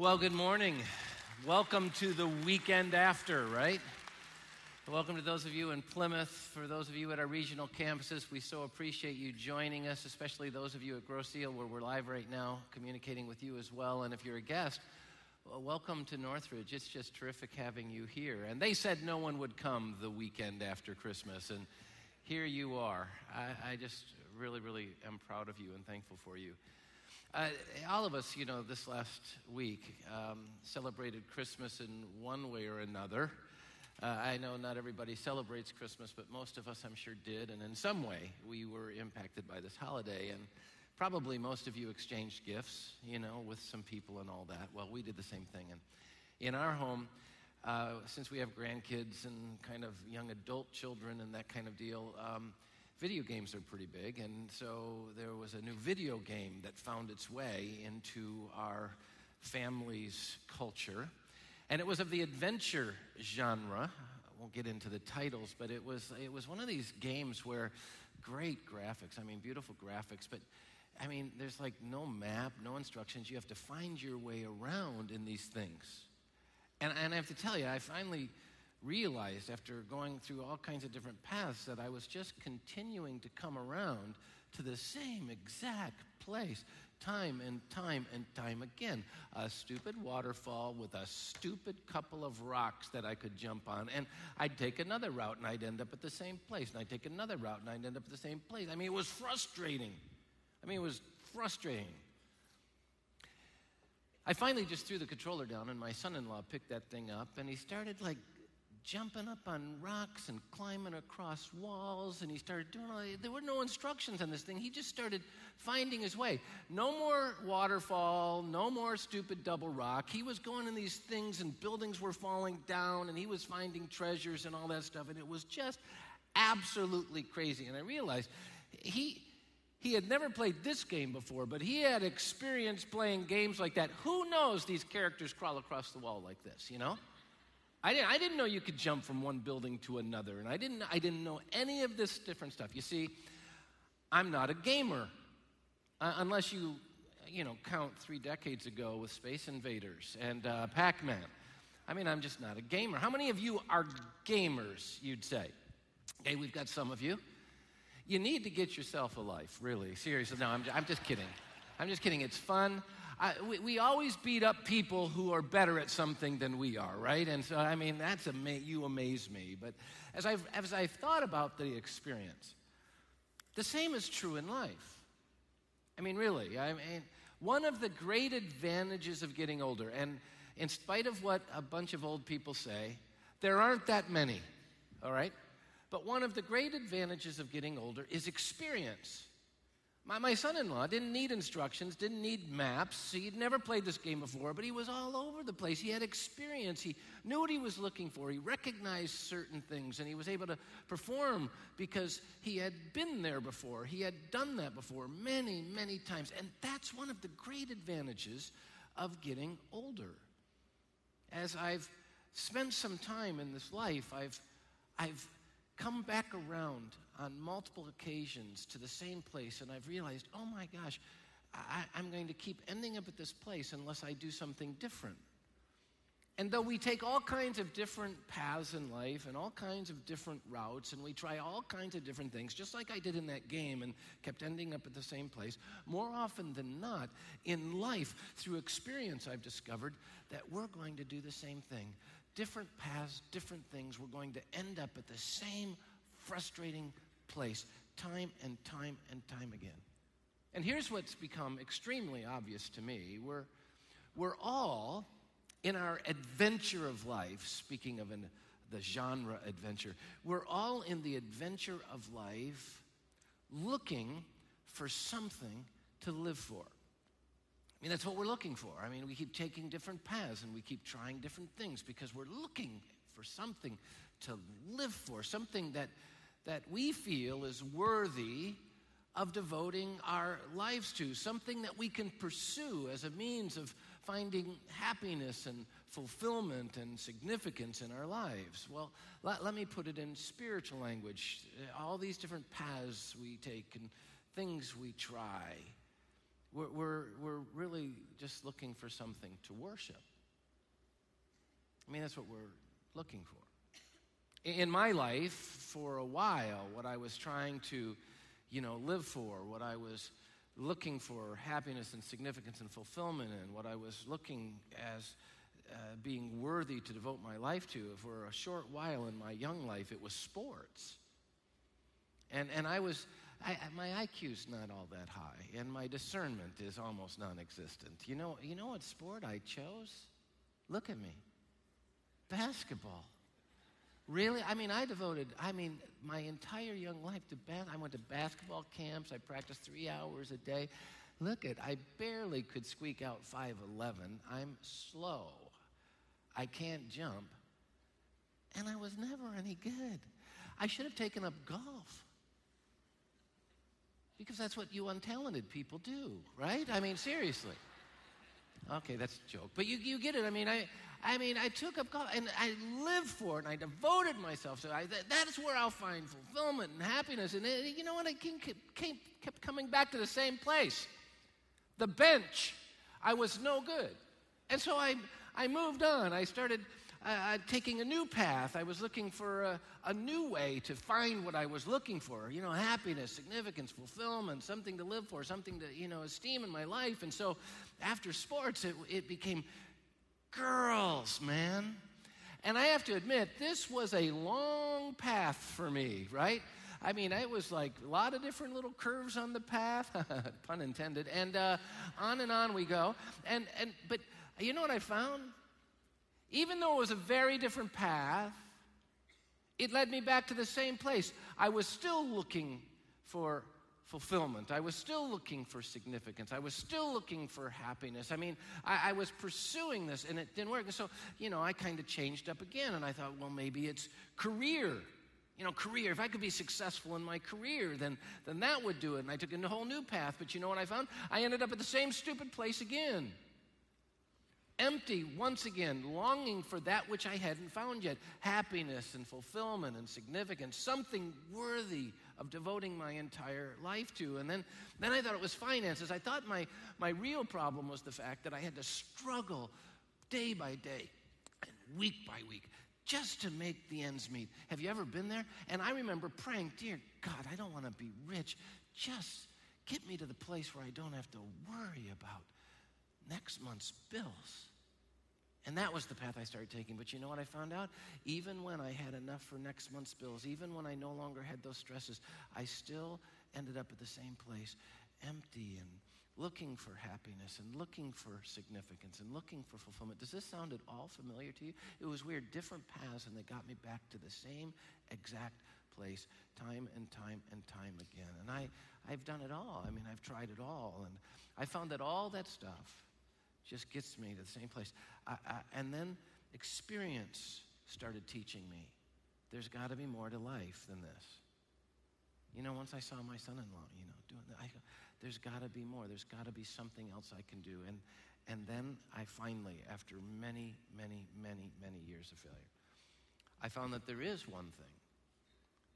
Well, good morning. Welcome to the weekend after, right? Welcome to those of you in Plymouth. For those of you at our regional campuses, we so appreciate you joining us, especially those of you at Grosse Ile, where we're live right now, communicating with you as well. And if you're a guest, well, welcome to Northridge. It's just terrific having you here. And they said no one would come the weekend after Christmas, and here you are. I, I just really, really am proud of you and thankful for you. Uh, all of us, you know, this last week um, celebrated Christmas in one way or another. Uh, I know not everybody celebrates Christmas, but most of us, I'm sure, did. And in some way, we were impacted by this holiday. And probably most of you exchanged gifts, you know, with some people and all that. Well, we did the same thing. And in our home, uh, since we have grandkids and kind of young adult children and that kind of deal, um, video games are pretty big, and so there was a new video game that found its way into our family's culture. And it was of the adventure genre. I won't get into the titles, but it was, it was one of these games where great graphics, I mean, beautiful graphics, but I mean, there's like no map, no instructions. You have to find your way around in these things. And, and I have to tell you, I finally realized after going through all kinds of different paths that I was just continuing to come around to the same exact place time and time and time again. A stupid waterfall with a stupid couple of rocks that I could jump on. And I'd take another route and I'd end up at the same place. And I'd take another route and I'd end up at the same place. I mean, it was frustrating. I mean, it was frustrating. I finally just threw the controller down, and my son in law picked that thing up, and he started like jumping up on rocks and climbing across walls and he started doing all there were no instructions on this thing he just started finding his way no more waterfall no more stupid double rock he was going in these things and buildings were falling down and he was finding treasures and all that stuff and it was just absolutely crazy and i realized he he had never played this game before, but he had experience playing games like that. Who knows these characters crawl across the wall like this, you know? I didn't, I didn't know you could jump from one building to another, and I didn't, I didn't know any of this different stuff. You see, I'm not a gamer, uh, unless you, you know, count three decades ago with Space Invaders and uh, Pac Man. I mean, I'm just not a gamer. How many of you are gamers, you'd say? Okay, we've got some of you. You need to get yourself a life, really. Seriously. No, I'm, I'm just kidding. I'm just kidding. It's fun. I, we, we, always beat up people who are better at something than we are, right? And so, I mean, that's ama- you amaze me. But as I've, as I've thought about the experience, the same is true in life. I mean, really. I mean, one of the great advantages of getting older, and in spite of what a bunch of old people say, there aren't that many, all right? But one of the great advantages of getting older is experience. My, my son in law didn't need instructions, didn't need maps. He'd never played this game before, but he was all over the place. He had experience. He knew what he was looking for. He recognized certain things, and he was able to perform because he had been there before. He had done that before many, many times. And that's one of the great advantages of getting older. As I've spent some time in this life, I've, I've come back around on multiple occasions to the same place, and I've realized, oh my gosh, I, am going to keep ending up at this place unless I do something different. And though we take all kinds of different paths in life and all kinds of different routes, and we try all kinds of different things, just like I did in that game and kept ending up at the same place, more often than not, in life, through experience, I've discovered that we're going to do the same thing different paths, different things, we're going to end up at the same frustrating place time and time and time again. And here's what's become extremely obvious to me we're, we're all in our adventure of life, speaking of an, the genre adventure, we're all in the adventure of life looking for something to live for. I mean, that's what we're looking for. I mean, we keep taking different paths and we keep trying different things because we're looking for something to live for, something that, that we feel is worthy of devoting our lives to, something that we can pursue as a means of finding happiness and fulfillment and significance in our lives. Well, let, let me put it in spiritual language. All these different paths we take and things we try we're, we're, we're really just looking for something to worship. I mean, that's what we're looking for. In my life, for a while, what I was trying to, you know, live for, what I was looking for happiness and significance and fulfillment in, what I was looking as uh, being worthy to devote my life to, for a short while in my young life, it was sports. And, and I was, I, my IQ's not all that high, and my discernment is almost non existent. You know, you know what sport I chose? Look at me basketball. Really? I mean, I devoted, I mean, my entire young life to bas- I went to basketball camps. I practiced three hours a day. Look at, I barely could squeak out 5'11. I'm slow. I can't jump. And I was never any good. I should have taken up golf. Because that's what you untalented people do, right? I mean, seriously. Okay, that's a joke. But you, you get it. I mean, I, I mean, I took up golf and I lived for it and I devoted myself to it. I, that, that's where I'll find fulfillment and happiness. And it, you know what? I came, kept coming back to the same place the bench. I was no good. And so I, I moved on. I started uh, uh, taking a new path. I was looking for a, a, new way to find what I was looking for. You know, happiness, significance, fulfillment, something to live for, something to, you know, esteem in my life. And so after sports, it, it became girls, man. And I have to admit, this was a long path for me, right? I mean, it was like a lot of different little curves on the path, pun intended, and uh, on and on we go. And and but you know what I found? Even though it was a very different path, it led me back to the same place. I was still looking for fulfillment. I was still looking for significance. I was still looking for happiness. I mean, I, I was pursuing this and it didn't work. And so, you know, I kind of changed up again and I thought, well, maybe it's career. You know, career. If I could be successful in my career, then, then that would do it. And I took a whole new path. But you know what I found? I ended up at the same stupid place again empty once again, longing for that which I hadn't found yet happiness and fulfillment and significance, something worthy of devoting my entire life to. And then, then I thought it was finances. I thought my, my real problem was the fact that I had to struggle day by day and week by week just to make the ends meet. Have you ever been there? And I remember praying, Dear God, I don't want to be rich. Just get me to the place where I don't have to worry about next month's bills. And that was the path I started taking. But you know what I found out? Even when I had enough for next month's bills, even when I no longer had those stresses, I still ended up at the same place, empty and looking for happiness and looking for significance and looking for fulfillment. Does this sound at all familiar to you? It was weird, different paths, and they got me back to the same exact place time and time and time again. And I, I've done it all. I mean, I've tried it all. And I found that all that stuff just gets me to the same place. I, I, and then experience started teaching me there's got to be more to life than this. You know, once I saw my son in law, you know, doing that, I, there's got to be more. There's got to be something else I can do. And, and then I finally, after many, many, many, many years of failure, I found that there is one thing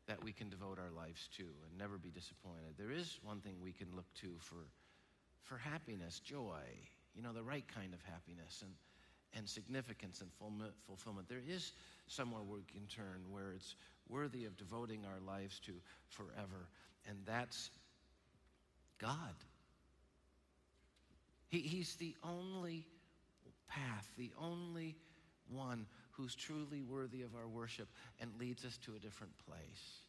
that we can devote our lives to and never be disappointed. There is one thing we can look to for, for happiness, joy, you know, the right kind of happiness and, and significance and fulfillment. There is somewhere we can turn where it's worthy of devoting our lives to forever, and that's God. He, he's the only path, the only one who's truly worthy of our worship and leads us to a different place.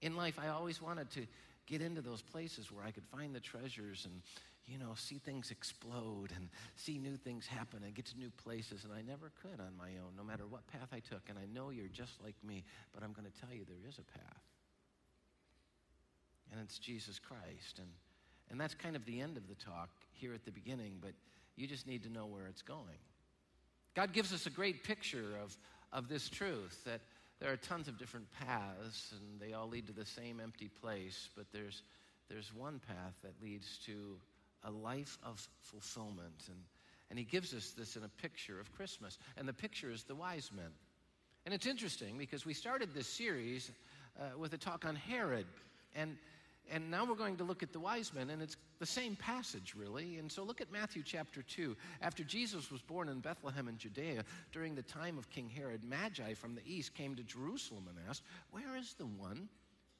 In life, I always wanted to get into those places where I could find the treasures and you know, see things explode and see new things happen and get to new places. And I never could on my own, no matter what path I took. And I know you're just like me, but I'm going to tell you there is a path. And it's Jesus Christ. And, and that's kind of the end of the talk here at the beginning, but you just need to know where it's going. God gives us a great picture of, of this truth that there are tons of different paths and they all lead to the same empty place, but there's, there's one path that leads to a life of fulfillment. And, and he gives us this in a picture of Christmas. And the picture is the wise men. And it's interesting because we started this series uh, with a talk on Herod. And And now we're going to look at the wise men, and it's the same passage, really. And so look at Matthew chapter 2. After Jesus was born in Bethlehem in Judea, during the time of King Herod, Magi from the east came to Jerusalem and asked, Where is the one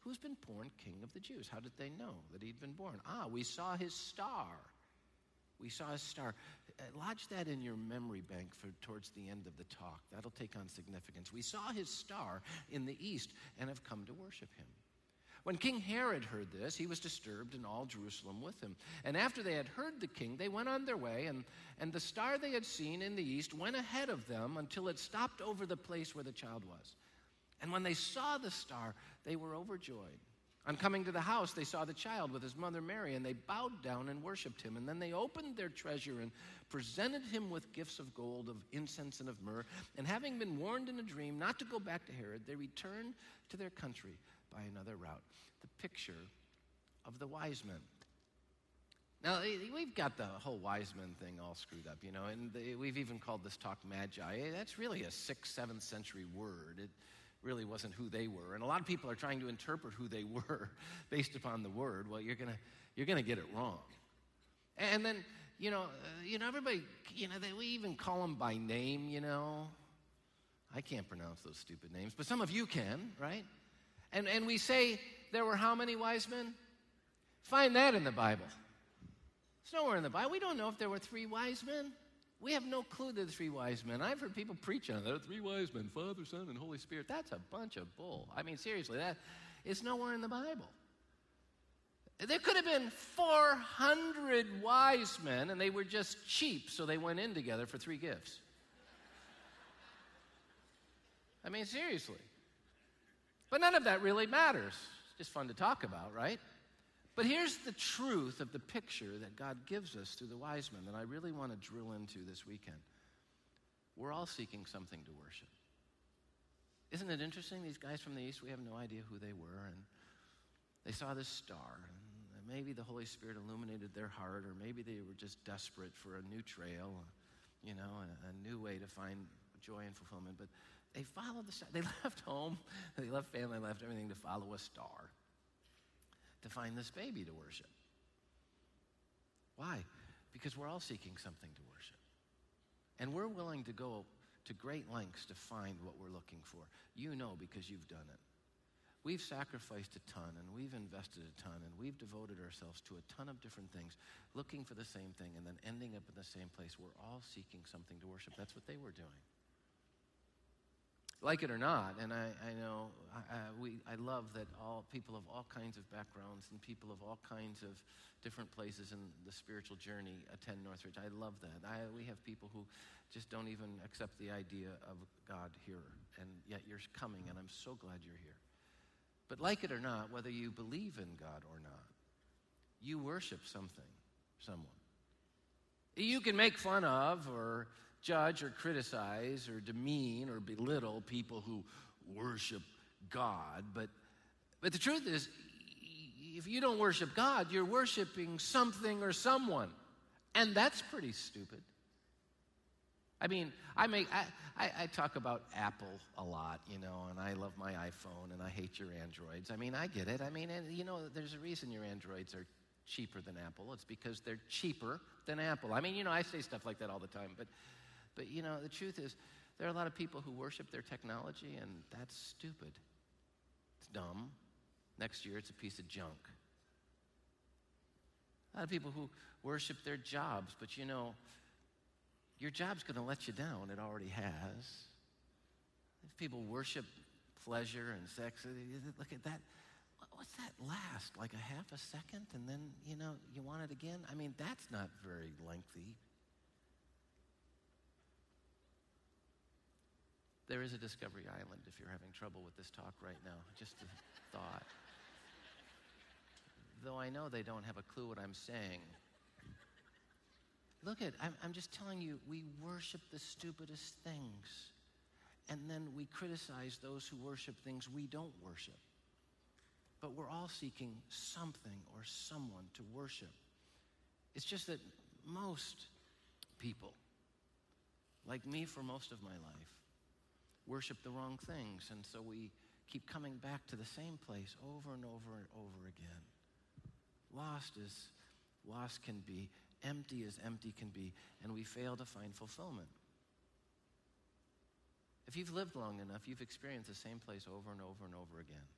who's been born king of the Jews? How did they know that he'd been born? Ah, we saw his star. We saw his star. Uh, lodge that in your memory bank for towards the end of the talk. That'll take on significance. We saw his star in the east and have come to worship him. When King Herod heard this, he was disturbed, and all Jerusalem with him. And after they had heard the king, they went on their way, and, and the star they had seen in the east went ahead of them until it stopped over the place where the child was. And when they saw the star, they were overjoyed. On coming to the house, they saw the child with his mother Mary, and they bowed down and worshiped him. And then they opened their treasure and presented him with gifts of gold, of incense, and of myrrh. And having been warned in a dream not to go back to Herod, they returned to their country by another route. The picture of the wise men. Now, eh, we've got the whole wise men thing all screwed up, you know, and we've even called this talk magi. Eh, that's really a sixth, seventh century word. It really wasn't who they were. And a lot of people are trying to interpret who they were based upon the word. Well, you're going to you're going to get it wrong. And then, you know, uh, you know, everybody, you know, they, we even call them by name, you know. I can't pronounce those stupid names, but some of you can, right? And, and we say there were how many wise men? Find that in the Bible. It's nowhere in the Bible. We don't know if there were three wise men. We have no clue that the three wise men. I've heard people preach on that. Three wise men, Father, Son, and Holy Spirit. That's a bunch of bull. I mean, seriously, that is nowhere in the Bible. There could have been 400 wise men, and they were just cheap, so they went in together for three gifts. I mean, seriously. But none of that really matters. It's just fun to talk about, right? But here's the truth of the picture that God gives us through the wise men that I really want to drill into this weekend. We're all seeking something to worship. Isn't it interesting? These guys from the East, we have no idea who they were, and they saw this star, and maybe the Holy Spirit illuminated their heart, or maybe they were just desperate for a new trail, uh, you know, a, a new way to find joy and fulfillment. But they followed the star. They left home, they left family, left everything to follow a star to find this baby to worship. Why? Because we're all seeking something to worship. And we're willing to go to great lengths to find what we're looking for. You know because you've done it. We've sacrificed a ton and we've invested a ton and we've devoted ourselves to a ton of different things, looking for the same thing and then ending up in the same place. We're all seeking something to worship. That's what they were doing like it or not, and I, I know I, we, I love that all people of all kinds of backgrounds and people of all kinds of different places in the spiritual journey attend Northridge. I love that. I, we have people who just don't even accept the idea of God here, and yet you're coming, and I'm so glad you're here. But like it or not, whether you believe in God or not, you worship something, someone. You can make fun of or judge or criticize or demean or belittle people who worship God. But, but the truth is, if you don't worship God, you're worshiping something or someone. And that's pretty stupid. I mean, I make I, I, I, talk about Apple a lot, you know, and I love my iPhone and I hate your Androids. I mean, I get it. I mean, and you know, there's a reason your Androids are cheaper than Apple. It's because they're cheaper than Apple. I mean, you know, I say stuff like that all the time, but but you know, the truth is, there are a lot of people who worship their technology, and that's stupid. It's dumb. Next year, it's a piece of junk. A lot of people who worship their jobs, but you know, your job's going to let you down. It already has. If people worship pleasure and sex, uh, look at that. What's that last? Like a half a second, and then you know you want it again. I mean, that's not very lengthy. There is a Discovery Island if you're having trouble with this talk right now. Just a thought. Though I know they don't have a clue what I'm saying. Look at, I'm, I'm just telling you, we worship the stupidest things. And then we criticize those who worship things we don't worship. But we're all seeking something or someone to worship. It's just that most people, like me for most of my life, worship the wrong things. And so we keep coming back to the same place over and over and over again. lost as lost can be, empty as empty can be, and we fail to find fulfillment. If you've lived long enough, you've experienced the same place over and over and over again.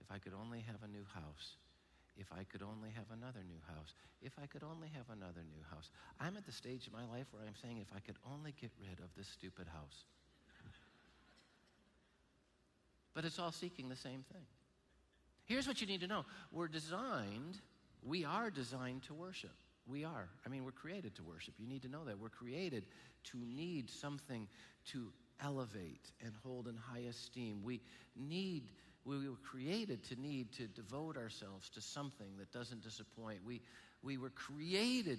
If I could only have a new house. If I could only have another new house. If I could only have another new house. I'm at the stage in my life where I'm saying, if I could only get rid of this stupid house. But it's all seeking the same thing. Here's what you need to know we're designed, we are designed to worship. We are. I mean, we're created to worship. You need to know that. We're created to need something to elevate and hold in high esteem. We need, we were created to need to devote ourselves to something that doesn't disappoint. We, we were created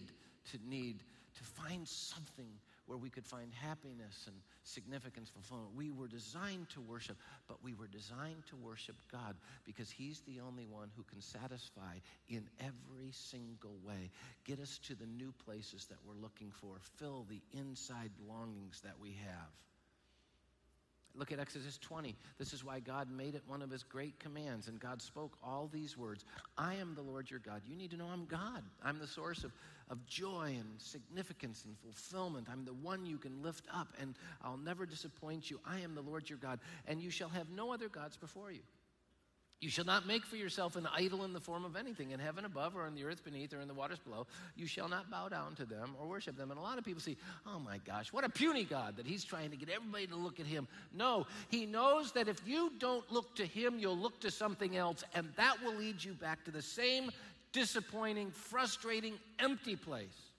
to need to find something where we could find happiness and significance, fulfillment. We were designed to worship, but we were designed to worship God because He's the only one who can satisfy in every single way. Get us to the new places that we're looking for, fill the inside longings that we have. Look at Exodus 20. This is why God made it one of his great commands. And God spoke all these words I am the Lord your God. You need to know I'm God. I'm the source of, of joy and significance and fulfillment. I'm the one you can lift up, and I'll never disappoint you. I am the Lord your God, and you shall have no other gods before you. You shall not make for yourself an idol in the form of anything in heaven above or in the earth beneath or in the waters below. You shall not bow down to them or worship them. And a lot of people say, oh my gosh, what a puny God that he's trying to get everybody to look at him. No, he knows that if you don't look to him, you'll look to something else, and that will lead you back to the same disappointing, frustrating, empty place.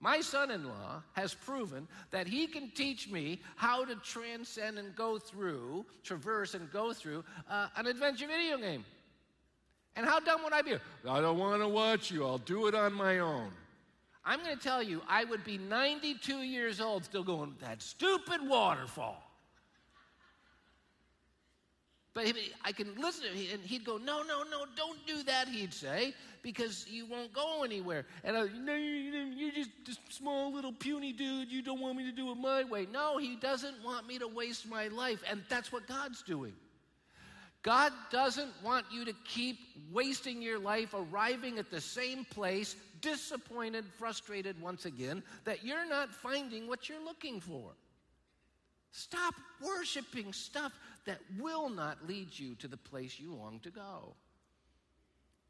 My son in law has proven that he can teach me how to transcend and go through, traverse and go through uh, an adventure video game. And how dumb would I be? I don't want to watch you, I'll do it on my own. I'm going to tell you, I would be 92 years old still going, that stupid waterfall. But I can listen to him, and he'd go, No, no, no, don't do that, he'd say, because you won't go anywhere. And I, no, you're just a small little puny dude. You don't want me to do it my way. No, he doesn't want me to waste my life. And that's what God's doing. God doesn't want you to keep wasting your life arriving at the same place, disappointed, frustrated once again, that you're not finding what you're looking for. Stop worshiping stuff that will not lead you to the place you long to go.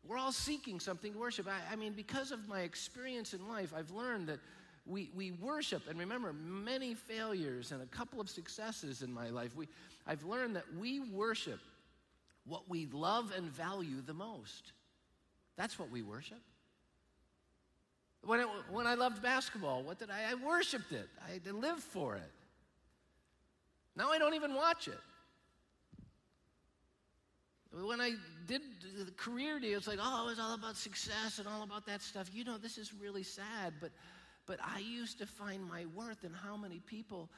We're all seeking something to worship. I, I, mean, because of my experience in life, I've learned that we, we worship, and remember, many failures and a couple of successes in my life. We, I've learned that we worship what we love and value the most. That's what we worship. When, it, when I loved basketball, what did I? I worshiped it. I had to live for it. Now I don't even watch it. When I did the career deal, it's like, oh, it was all about success and all about that stuff. You know, this is really sad, but, but I used to find my worth in how many people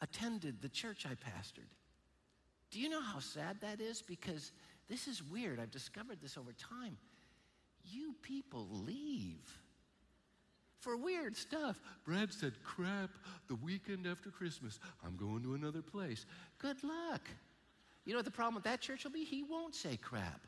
attended the church I pastored. Do you know how sad that is? Because this is weird. I've discovered this over time. You people leave for weird stuff. Brad said, crap, the weekend after Christmas, I'm going to another place. Good luck. You know what the problem with that church will be? He won't say crap.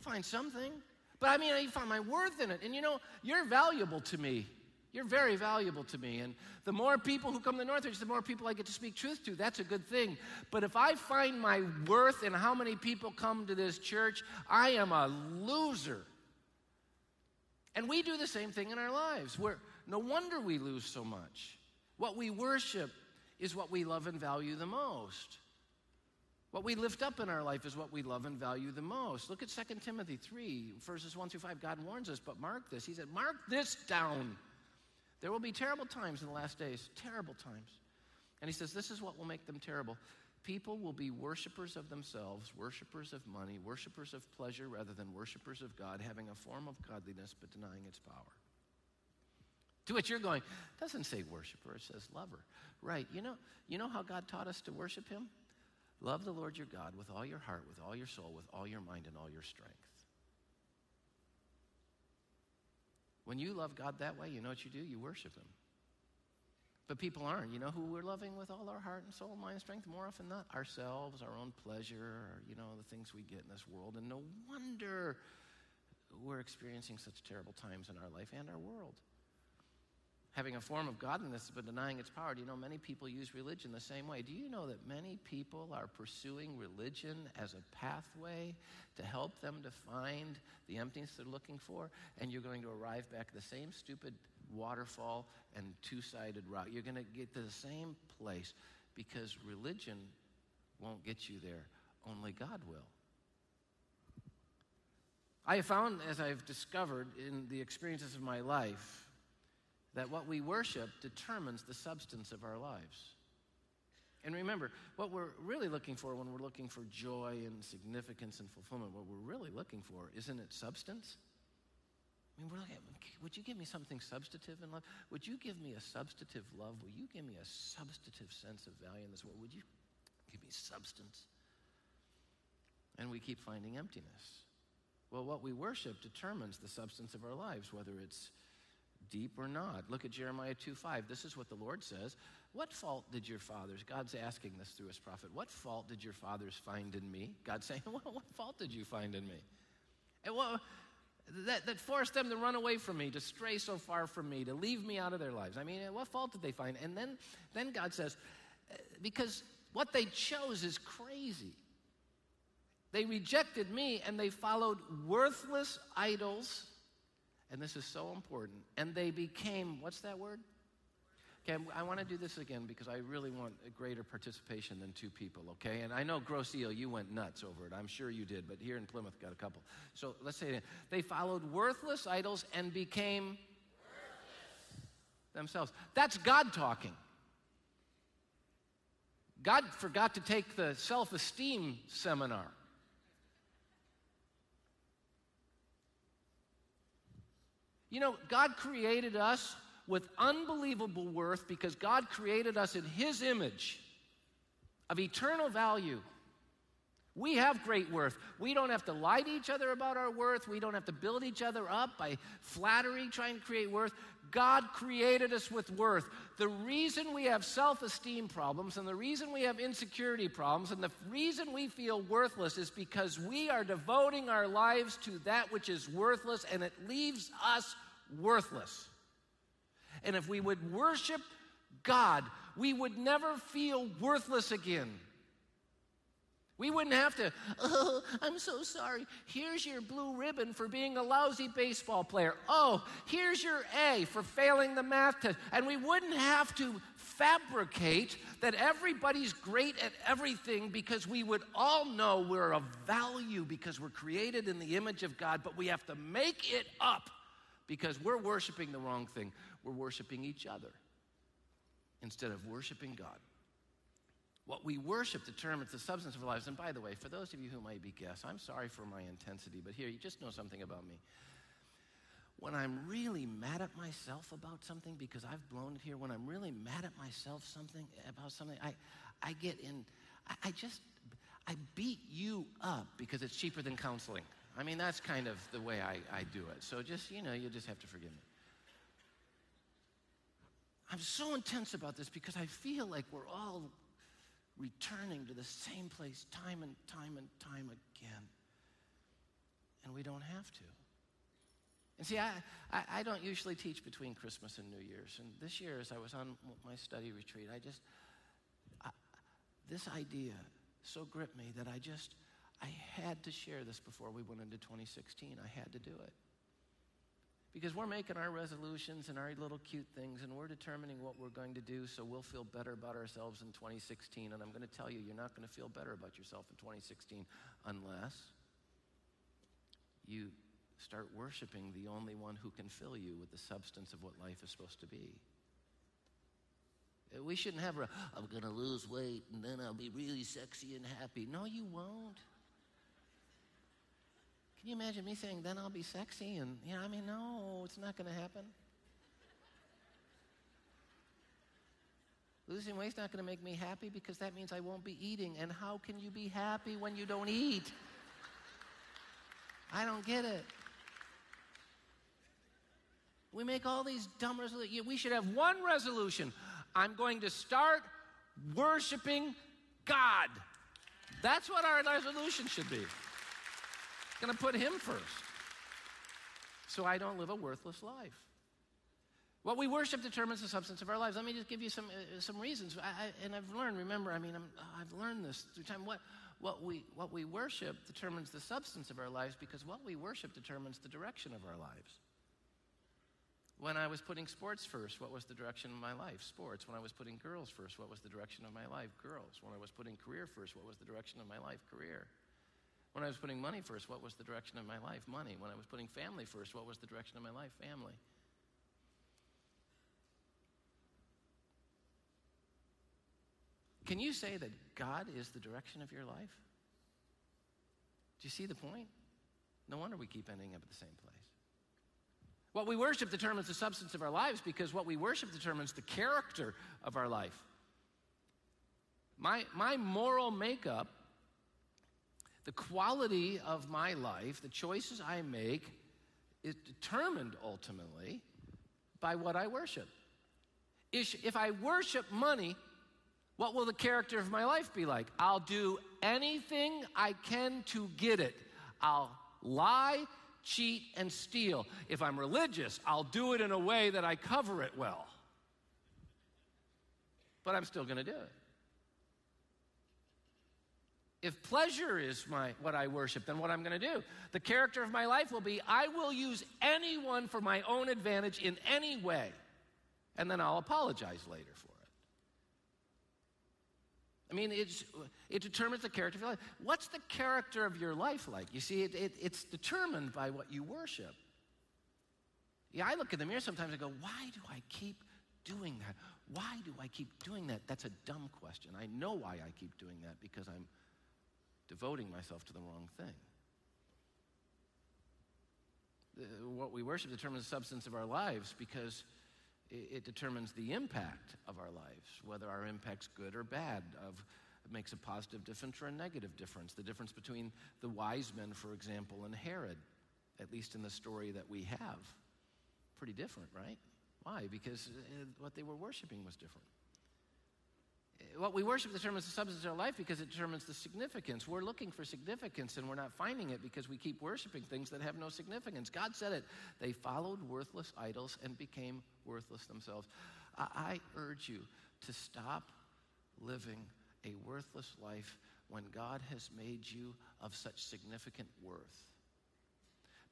Find something. But I mean, I find my worth in it. And you know, you're valuable to me. You're very valuable to me. And the more people who come to Northridge, the more people I get to speak truth to. That's a good thing. But if I find my worth in how many people come to this church, I am a loser. And we do the same thing in our lives. We're, no wonder we lose so much. What we worship is what we love and value the most. What we lift up in our life is what we love and value the most. Look at 2 Timothy 3, verses 1 through 5. God warns us, but mark this. He said, Mark this down. There will be terrible times in the last days, terrible times. And he says, This is what will make them terrible. People will be worshipers of themselves, worshipers of money, worshipers of pleasure rather than worshipers of God, having a form of godliness but denying its power. To which you're going, doesn't say worshiper, it says lover. Right. You know, you know how God taught us to worship him? Love the Lord your God with all your heart, with all your soul, with all your mind, and all your strength. When you love God that way, you know what you do? You worship him. But people aren't. You know who we're loving with all our heart and soul, mind, and strength? More often than not, ourselves, our own pleasure, you know, the things we get in this world. And no wonder we're experiencing such terrible times in our life and our world. Having a form of godliness but denying its power. Do you know many people use religion the same way? Do you know that many people are pursuing religion as a pathway to help them to find the emptiness they're looking for? And you're going to arrive back at the same stupid waterfall and two sided route. You're going to get to the same place because religion won't get you there, only God will. I have found, as I've discovered in the experiences of my life, that what we worship determines the substance of our lives. And remember, what we're really looking for when we're looking for joy and significance and fulfillment, what we're really looking for, isn't it substance? I mean, we're looking at, would you give me something substantive in love? Would you give me a substantive love? Will you give me a substantive sense of value in this world? Would you give me substance? And we keep finding emptiness. Well, what we worship determines the substance of our lives, whether it's deep or not. Look at Jeremiah 2 5. This is what the Lord says. What fault did your fathers, God's asking this through his prophet, what fault did your fathers find in me? God's saying, what, what fault did you find in me? And what, that, that forced them to run away from me, to stray so far from me, to leave me out of their lives. I mean, what fault did they find? And then, then God says, uh, because what they chose is crazy. They rejected me and they followed worthless idols. And this is so important. And they became, what's that word? Okay, I want to do this again because I really want a greater participation than two people, okay? And I know Grosse Ile, you went nuts over it. I'm sure you did, but here in Plymouth, got a couple. So let's say it. They followed worthless idols and became worthless. themselves. That's God talking. God forgot to take the self esteem seminar. You know, God created us with unbelievable worth because God created us in His image of eternal value. We have great worth. We don't have to lie to each other about our worth. We don't have to build each other up by flattery, trying to create worth. God created us with worth. The reason we have self esteem problems and the reason we have insecurity problems and the reason we feel worthless is because we are devoting our lives to that which is worthless and it leaves us worthless. And if we would worship God, we would never feel worthless again. We wouldn't have to, oh, I'm so sorry. Here's your blue ribbon for being a lousy baseball player. Oh, here's your A for failing the math test. And we wouldn't have to fabricate that everybody's great at everything because we would all know we're of value because we're created in the image of God, but we have to make it up because we're worshiping the wrong thing. We're worshiping each other instead of worshiping God. What we worship determines the substance of our lives. And by the way, for those of you who might be guests, I'm sorry for my intensity, but here, you just know something about me. When I'm really mad at myself about something, because I've blown it here, when I'm really mad at myself something about something, I, I get in, I, I just, I beat you up because it's cheaper than counseling. I mean, that's kind of the way I, I do it. So just, you know, you just have to forgive me. I'm so intense about this because I feel like we're all returning to the same place time and time and time again. And we don't have to. And see, I, I, I, don't usually teach between Christmas and New Year's. And this year, as I was on my study retreat, I just, I, this idea so gripped me that I just, I had to share this before we went into 2016. I had to do it. Because we're making our resolutions and our little cute things, and we're determining what we're going to do so we'll feel better about ourselves in 2016. And I'm going to tell you, you're not going to feel better about yourself in 2016 unless you start worshiping the only one who can fill you with the substance of what life is supposed to be. Eh, we shouldn't have a, I'm going to lose weight and then I'll be really sexy and happy. No, you won't. Can you imagine me saying, then I'll be sexy? And, you know, I mean, no, it's not going to happen. Losing weight's not going to make me happy because that means I won't be eating. And how can you be happy when you don't eat? I don't get it. We make all these dumb resolutions. We should have one resolution. I'm going to start worshiping God. That's what our resolution should be. Going to put Him first. So I don't live a worthless life. What we worship determines the substance of our lives. Let me just give you some, uh, some reasons. I, I, and I've learned, remember, I mean, i have learned this through time. What, what, we, what we worship determines the substance of our lives because what we worship determines the direction of our lives. When I was putting sports first, what was the direction of my life? Sports. When I was putting girls first, what was the direction of my life? Girls. When I was putting career first, what was the direction of my life? Career. When I was putting money first, what was the direction of my life? Money. When I was putting family first, what was the direction of my life? Family. Can you say that God is the direction of your life? Do you see the point? No wonder we keep ending up at the same place. What we worship determines the substance of our lives because what we worship determines the character of our life. My, my moral makeup, the quality of my life, the choices I make, is determined ultimately by what I worship. If I worship money, what will the character of my life be like? I'll do anything I can to get it. I'll lie, cheat, and steal. If I'm religious, I'll do it in a way that I cover it well. But I'm still going to do it. If pleasure is my, what I worship, then what I'm going to do, the character of my life will be I will use anyone for my own advantage in any way, and then I'll apologize later for it. I mean, it's, it determines the character of your life. What's the character of your life like? You see, it, it, it's determined by what you worship. Yeah, I look in the mirror sometimes and go, why do I keep doing that? Why do I keep doing that? That's a dumb question. I know why I keep doing that because I'm devoting myself to the wrong thing. what we worship determines the substance of our lives because it determines the impact of our lives, whether our impact's good or bad, of makes a positive difference or a negative difference. The difference between the wise men, for example, and Herod, at least in the story that we have. Pretty different, right? Why? Because uh, what they were worshiping was different what we worship determines the substance of our life because it determines the significance. We're looking for significance and we're not finding it because we keep worshiping things that have no significance. God said it. They followed worthless idols and became worthless themselves. I, I urge you to stop living a worthless life when God has made you of such significant worth.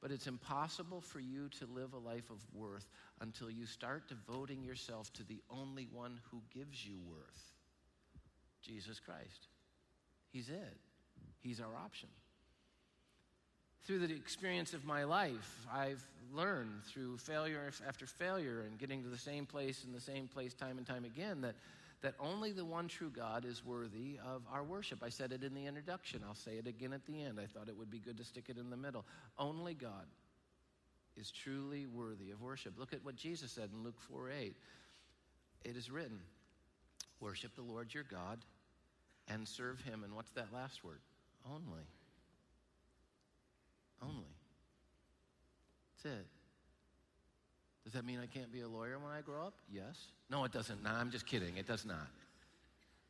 But it's impossible for you to live a life of worth until you start devoting yourself to the only one who gives you worth. Jesus Christ. He's it, He's our option. Through the experience of my life, I've learned through failure after failure and getting to the same place in the same place time and time again that, that only the one true God is worthy of our worship. I said it in the introduction. I'll say it again at the end. I thought it would be good to stick it in the middle. Only God is truly worthy of worship. Look at what Jesus said in Luke 4 8. It is written, Worship the Lord your God and serve him. And what's that last word? Only. Only. That's it. Does that mean I can't be a lawyer when I grow up? Yes. No, it doesn't. No, I'm just kidding. It does not.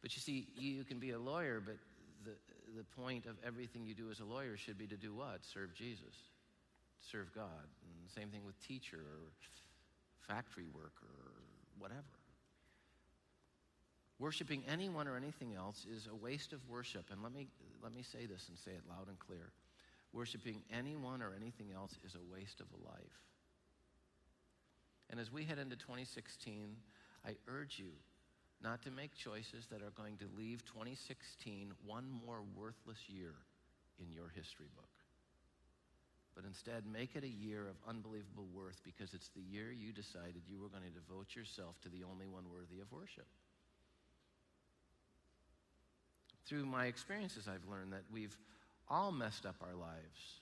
But you see, you can be a lawyer, but the, the point of everything you do as a lawyer should be to do what? Serve Jesus, serve God. And same thing with teacher or factory worker or whatever. Worshiping anyone or anything else is a waste of worship. And let me, let me say this and say it loud and clear. Worshiping anyone or anything else is a waste of a life. And as we head into 2016, I urge you not to make choices that are going to leave 2016 one more worthless year in your history book. But instead, make it a year of unbelievable worth because it's the year you decided you were going to devote yourself to the only one worthy of worship through my experiences, I've learned that we've all messed up our lives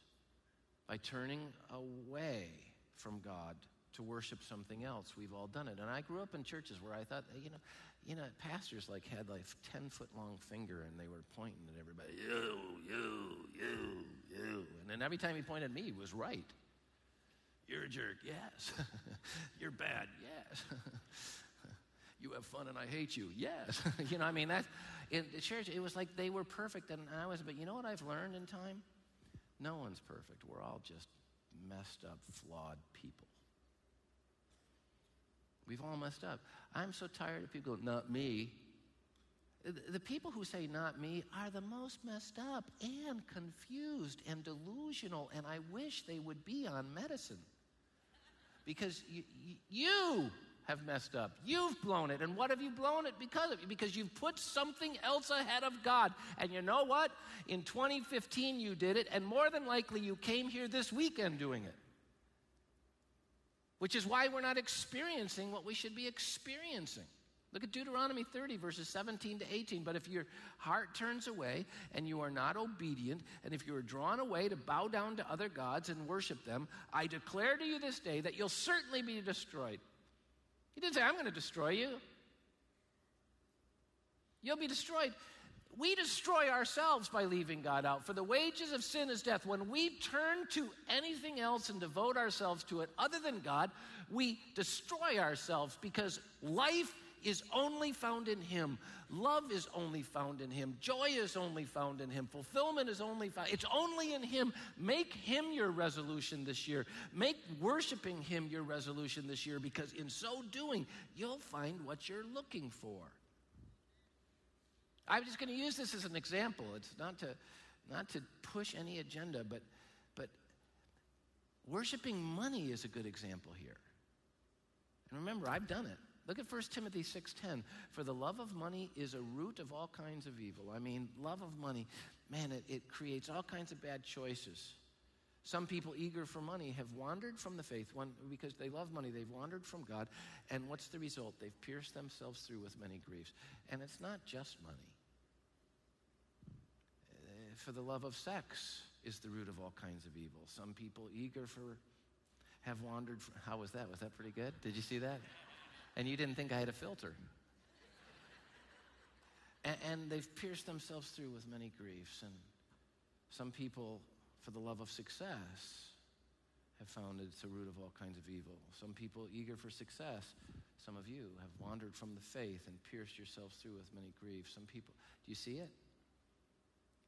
by turning away from God to worship something else. We've all done it. And I grew up in churches where I thought, you know, you know, pastors like had like 10 foot long finger and they were pointing at everybody, you, you, you, you. And then every time he pointed at me, he was right. You're a jerk, yes. You're bad, yes. You have fun and I hate you. Yes. you know, I mean, that in the church, it was like they were perfect. And I was, but you know what I've learned in time? No one's perfect. We're all just messed up, flawed people. We've all messed up. I'm so tired of people going, not me. The people who say not me are the most messed up and confused and delusional, and I wish they would be on medicine. Because you have messed up. You've blown it. And what have you blown it because of? Because you've put something else ahead of God. And you know what? In 2015, you did it, and more than likely, you came here this weekend doing it. Which is why we're not experiencing what we should be experiencing. Look at Deuteronomy 30, verses 17 to 18. But if your heart turns away and you are not obedient, and if you are drawn away to bow down to other gods and worship them, I declare to you this day that you'll certainly be destroyed. He didn't say, I'm going to destroy you. You'll be destroyed. We destroy ourselves by leaving God out. For the wages of sin is death. When we turn to anything else and devote ourselves to it other than God, we destroy ourselves because life is only found in Him. Love is only found in Him. Joy is only found in Him. Fulfillment is only found. It's only in Him. Make Him your resolution this year. Make worshiping Him your resolution this year because in so doing, you'll find what you're looking for. I'm just going to use this as an example. It's not to, not to push any agenda, but, but worshiping money is a good example here. And remember, I've done it. Look at 1 Timothy 6:10. For the love of money is a root of all kinds of evil. I mean, love of money, man, it, it creates all kinds of bad choices. Some people eager for money have wandered from the faith because they love money. They've wandered from God. And what's the result? They've pierced themselves through with many griefs. And it's not just money. Uh, for the love of sex is the root of all kinds of evil. Some people eager for have wandered. From, how was that? Was that pretty good? Did you see that? And you didn't think I had a filter. And, and they've pierced themselves through with many griefs. And some people, for the love of success, have found it's the root of all kinds of evil. Some people eager for success. Some of you have wandered from the faith and pierced yourselves through with many griefs. Some people, do you see it?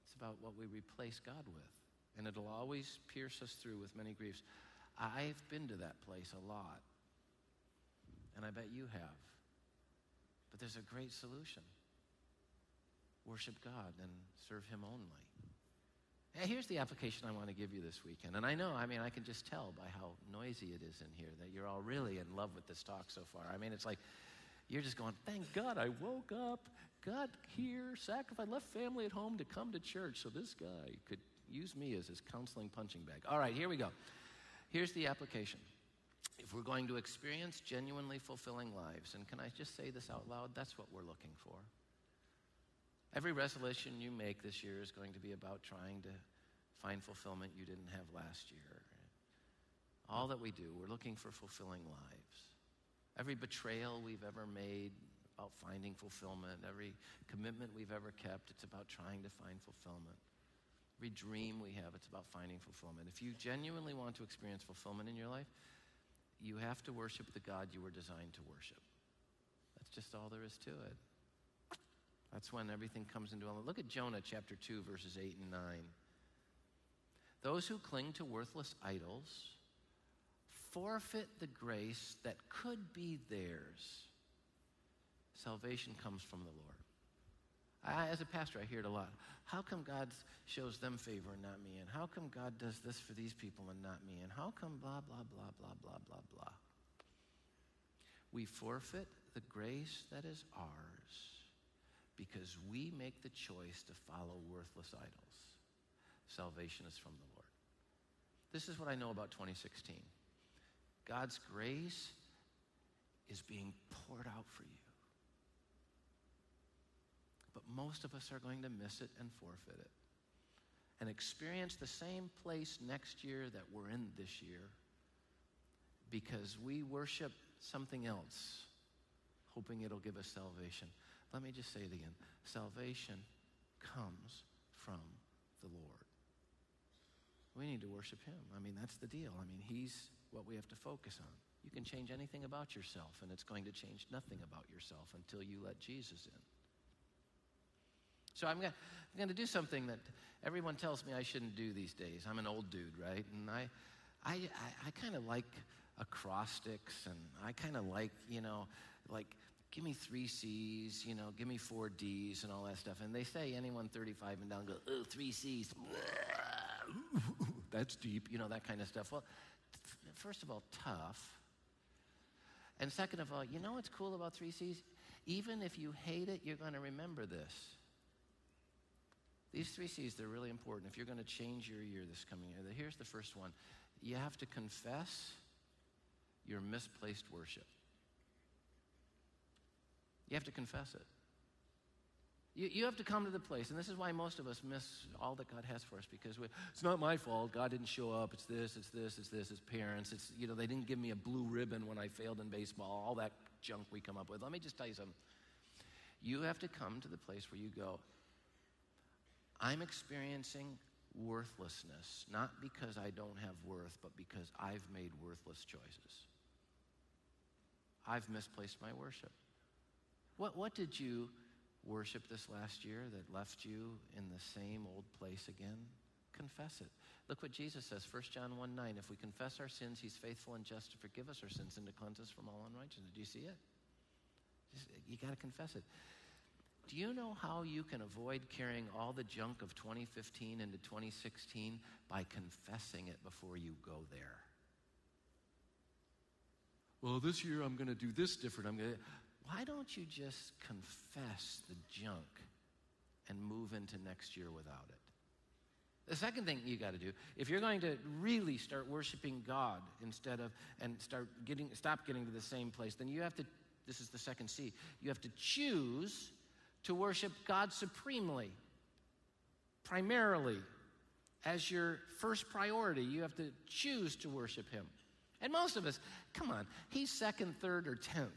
It's about what we replace God with. And it'll always pierce us through with many griefs. I've been to that place a lot and I bet you have. But there's a great solution worship God and serve Him only. And here's the application I want to give you this weekend. And I know, I mean, I can just tell by how noisy it is in here that you're all really in love with this talk so far. I mean, it's like you're just going, thank God I woke up, got here, sacrificed, left family at home to come to church so this guy could use me as his counseling punching bag. All right, here we go. Here's the application if we're going to experience genuinely fulfilling lives, and can I just say this out loud? That's what we're looking for. Every resolution you make this year is going to be about trying to find fulfillment you didn't have last year. All that we do, we're looking for fulfilling lives. Every betrayal we've ever made about finding fulfillment, every commitment we've ever kept, it's about trying to find fulfillment. Every dream we have, it's about finding fulfillment. If you genuinely want to experience fulfillment in your life, you have to worship the God you were designed to worship. That's just all there is to it. That's when everything comes into alignment. Look at Jonah chapter 2, verses 8 and 9. Those who cling to worthless idols forfeit the grace that could be theirs. Salvation comes from the Lord. I, as a pastor, I hear it a lot. How come God shows them favor and not me? And how come God does this for these people and not me? And how come blah, blah, blah, blah, blah, blah, blah? We forfeit the grace that is ours because we make the choice to follow worthless idols. Salvation is from the Lord. This is what I know about 2016 God's grace is being poured out for you but most of us are going to miss it and forfeit it and experience the same place next year that we're in this year because we worship something else, hoping it'll give us salvation. Let me just say it again salvation comes from the Lord. We need to worship Him. I mean, that's the deal. I mean, He's what we have to focus on. You can change anything about yourself, and it's going to change nothing about yourself until you let Jesus in. So I'm going to do something that everyone tells me I shouldn't do these days. I'm an old dude, right? And I, I, I, I kind of like acrostics, and I kind of like, you know, like give me three C's, you know, give me four D's and all that stuff. And they say anyone 35 and down go, oh, three C's. That's deep, you know, that kind of stuff. Well, first of all, tough. And second of all, you know what's cool about three C's? Even if you hate it, you're going to remember this. These three C's, they're really important if you're going to change your year this coming year. Here's the first one you have to confess your misplaced worship. You have to confess it. You, you have to come to the place, and this is why most of us miss all that God has for us because we, it's not my fault. God didn't show up. It's this, it's this, it's this. It's parents. It's, you know, they didn't give me a blue ribbon when I failed in baseball, all that junk we come up with. Let me just tell you something. You have to come to the place where you go, I'm experiencing worthlessness, not because I don't have worth, but because I've made worthless choices. I've misplaced my worship. What, what did you worship this last year that left you in the same old place again? Confess it. Look what Jesus says, 1 John 1 9. If we confess our sins, he's faithful and just to forgive us our sins and to cleanse us from all unrighteousness. Do you see it? You got to confess it. Do you know how you can avoid carrying all the junk of 2015 into 2016? By confessing it before you go there. Well, this year I'm going to do this different. I'm going to why don't you just confess the junk and move into next year without it? The second thing you got to do, if you're going to really start worshiping God instead of and start getting stop getting to the same place, then you have to this is the second C. You have to choose to worship God supremely, primarily, as your first priority. You have to choose to worship Him. And most of us, come on, He's second, third, or tenth.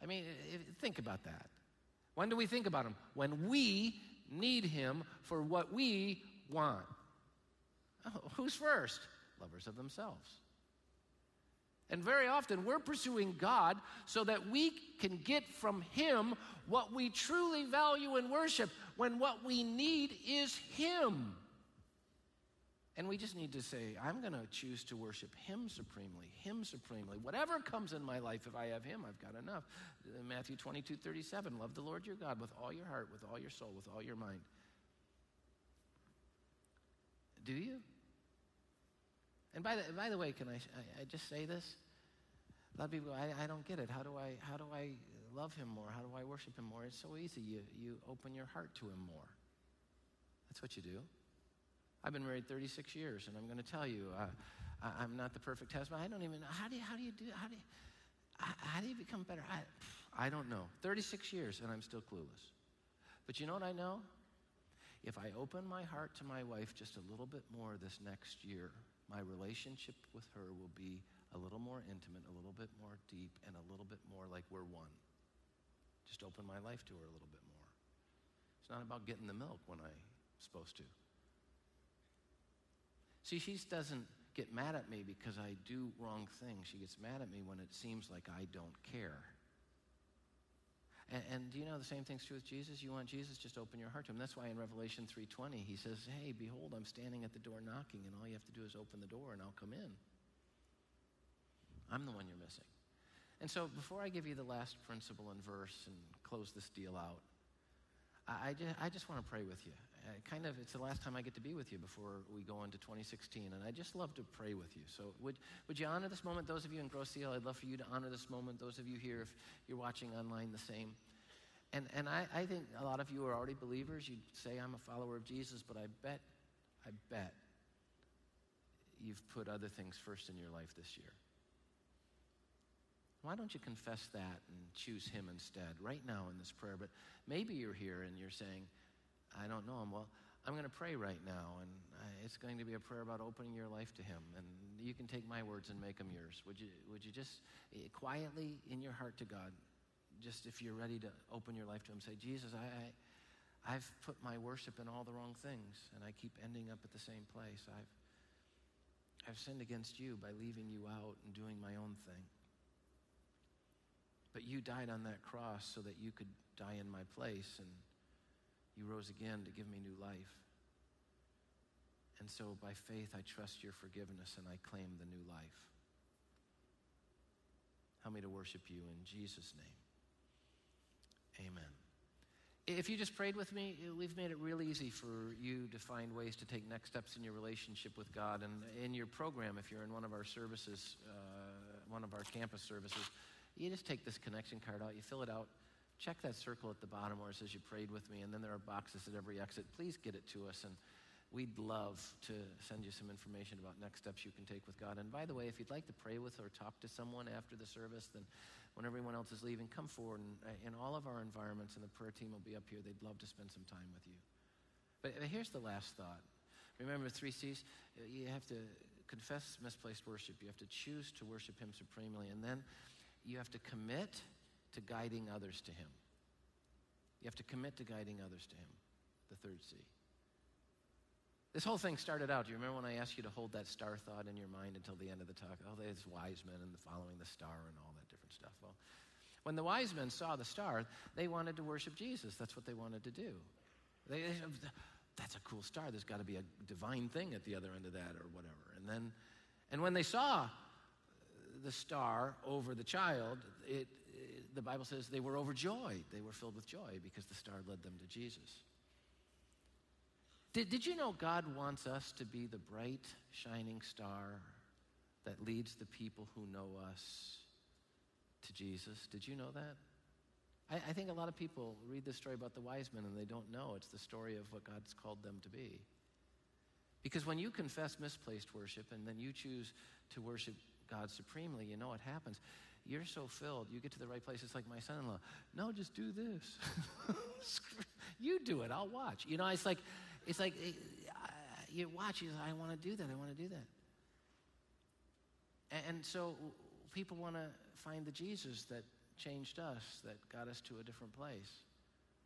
I mean, think about that. When do we think about Him? When we need Him for what we want. Oh, who's first? Lovers of themselves. And very often we're pursuing God so that we can get from Him what we truly value and worship when what we need is Him. And we just need to say, I'm going to choose to worship Him supremely, Him supremely. Whatever comes in my life, if I have Him, I've got enough. Matthew 22 37, love the Lord your God with all your heart, with all your soul, with all your mind. Do you? And by the, by the way, can I, I, I just say this? A lot of people go, I, I don't get it. How do I, how do I love Him more? How do I worship Him more? It's so easy. You, you open your heart to Him more. That's what you do. I've been married 36 years, and I'm going to tell you, uh, I, am not the perfect husband. I don't even know. How do you, how do, you do how do you, how do you become better? I, I don't know. 36 years, and I'm still clueless. But you know what I know? If I open my heart to my wife just a little bit more this next year, my relationship with her will be a little more intimate, a little bit more deep, and a little bit more like we're one. Just open my life to her a little bit more. It's not about getting the milk when I'm supposed to. See, she doesn't get mad at me because I do wrong things. She gets mad at me when it seems like I don't care. And, and, do you know the same thing's true with Jesus? You want Jesus, just open your heart to him. That's why in Revelation 3.20 he says, hey, behold, I'm standing at the door knocking, and all you have to do is open the door and I'll come in. I'm the one you're missing. And so before I give you the last principle and verse and close this deal out, I, I just, I just want to pray with you uh, kind of, it's the last time I get to be with you before we go into 2016. And I just love to pray with you. So would, would you honor this moment? Those of you in Grosse I'd love for you to honor this moment. Those of you here, if you're watching online, the same. And, and I, I think a lot of you are already believers. You'd say, I'm a follower of Jesus, but I bet, I bet you've put other things first in your life this year. Why don't you confess that and choose Him instead right now in this prayer? But maybe you're here and you're saying, I don't know him. Well, I'm going to pray right now, and it's going to be a prayer about opening your life to Him. And you can take my words and make them yours. Would you, would you just eh, quietly in your heart to God, just if you're ready to open your life to Him, say, Jesus, I, I, I've put my worship in all the wrong things, and I keep ending up at the same place. I've, I've sinned against you by leaving you out and doing my own thing. But you died on that cross so that you could die in my place, and you rose again to give me new life. And so by faith, I trust your forgiveness and I claim the new life. Help me to worship you in Jesus' name. Amen. If you just prayed with me, we've made it real easy for you to find ways to take next steps in your relationship with God. And in your program, if you're in one of our services, uh, one of our campus services, you just take this connection card out, you fill it out, check that circle at the bottom where it says you prayed with me, and then there are boxes at every exit. Please get it to us, and we'd love to send you some information about next steps you can take with God. And by the way, if you'd like to pray with or talk to someone after the service, then when everyone else is leaving, come forward. And uh, in all of our environments, and the prayer team will be up here. They'd love to spend some time with you. But here's the last thought. Remember three C's? You have to confess misplaced worship. You have to choose to worship Him supremely. And then you have to commit to guiding others to Him. You have to commit to guiding others to Him. The third C. This whole thing started out. Do you remember when I asked you to hold that star thought in your mind until the end of the talk? Oh, there's wise men and the following the star and all that different stuff. Well, when the wise men saw the star, they wanted to worship Jesus. That's what they wanted to do. They, they, that's a cool star. There's got to be a divine thing at the other end of that or whatever. And then, and when they saw the star over the child, it, it, the Bible says they were overjoyed. They were filled with joy because the star led them to Jesus. Did, did you know God wants us to be the bright, shining star that leads the people who know us to Jesus? Did you know that? I, I think a lot of people read the story about the wise men and they don't know it's the story of what God's called them to be. Because when you confess misplaced worship and then you choose to worship God supremely, you know what happens. You're so filled, you get to the right place. It's like my son in law. No, just do this. you do it, I'll watch. You know, it's like it's like eh, you watch, you I want to do that, I want to do that. And so people want to find the Jesus that changed us, that got us to a different place.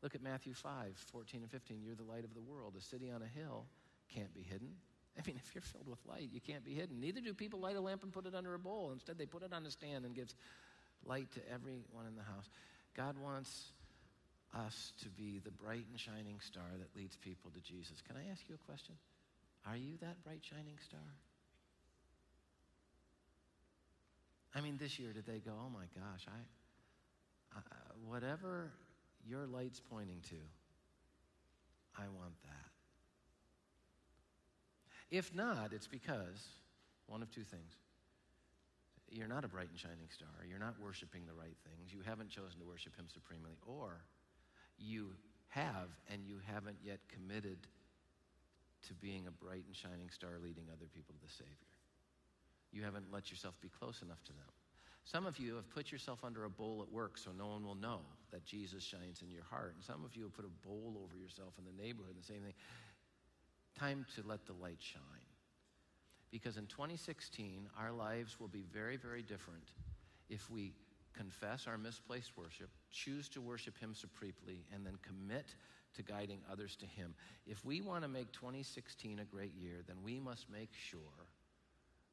Look at Matthew 5, 14 and 15. You're the light of the world. A city on a hill can't be hidden. I mean, if you're filled with light, you can't be hidden. Neither do people light a lamp and put it under a bowl. Instead, they put it on a stand and gives light to everyone in the house. God wants us to be the bright and shining star that leads people to Jesus. Can I ask you a question? Are you that bright shining star? I mean, this year, did they go, oh my gosh, I, I whatever your light's pointing to, I want that. If not, it's because one of two things. You're not a bright and shining star. You're not worshiping the right things. You haven't chosen to worship Him supremely. Or you have and you haven't yet committed to being a bright and shining star leading other people to the Savior. You haven't let yourself be close enough to them. Some of you have put yourself under a bowl at work so no one will know that Jesus shines in your heart. And some of you have put a bowl over yourself in the neighborhood, the same thing. Time to let the light shine. Because in 2016, our lives will be very, very different if we confess our misplaced worship, choose to worship Him supremely, and then commit to guiding others to Him. If we want to make 2016 a great year, then we must make sure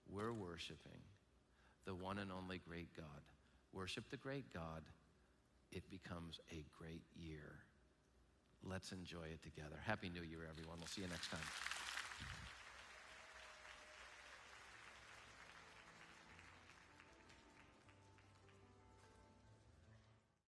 we're worshiping the one and only great God. Worship the great God, it becomes a great year. Let's enjoy it together. Happy New Year, everyone. We'll see you next time.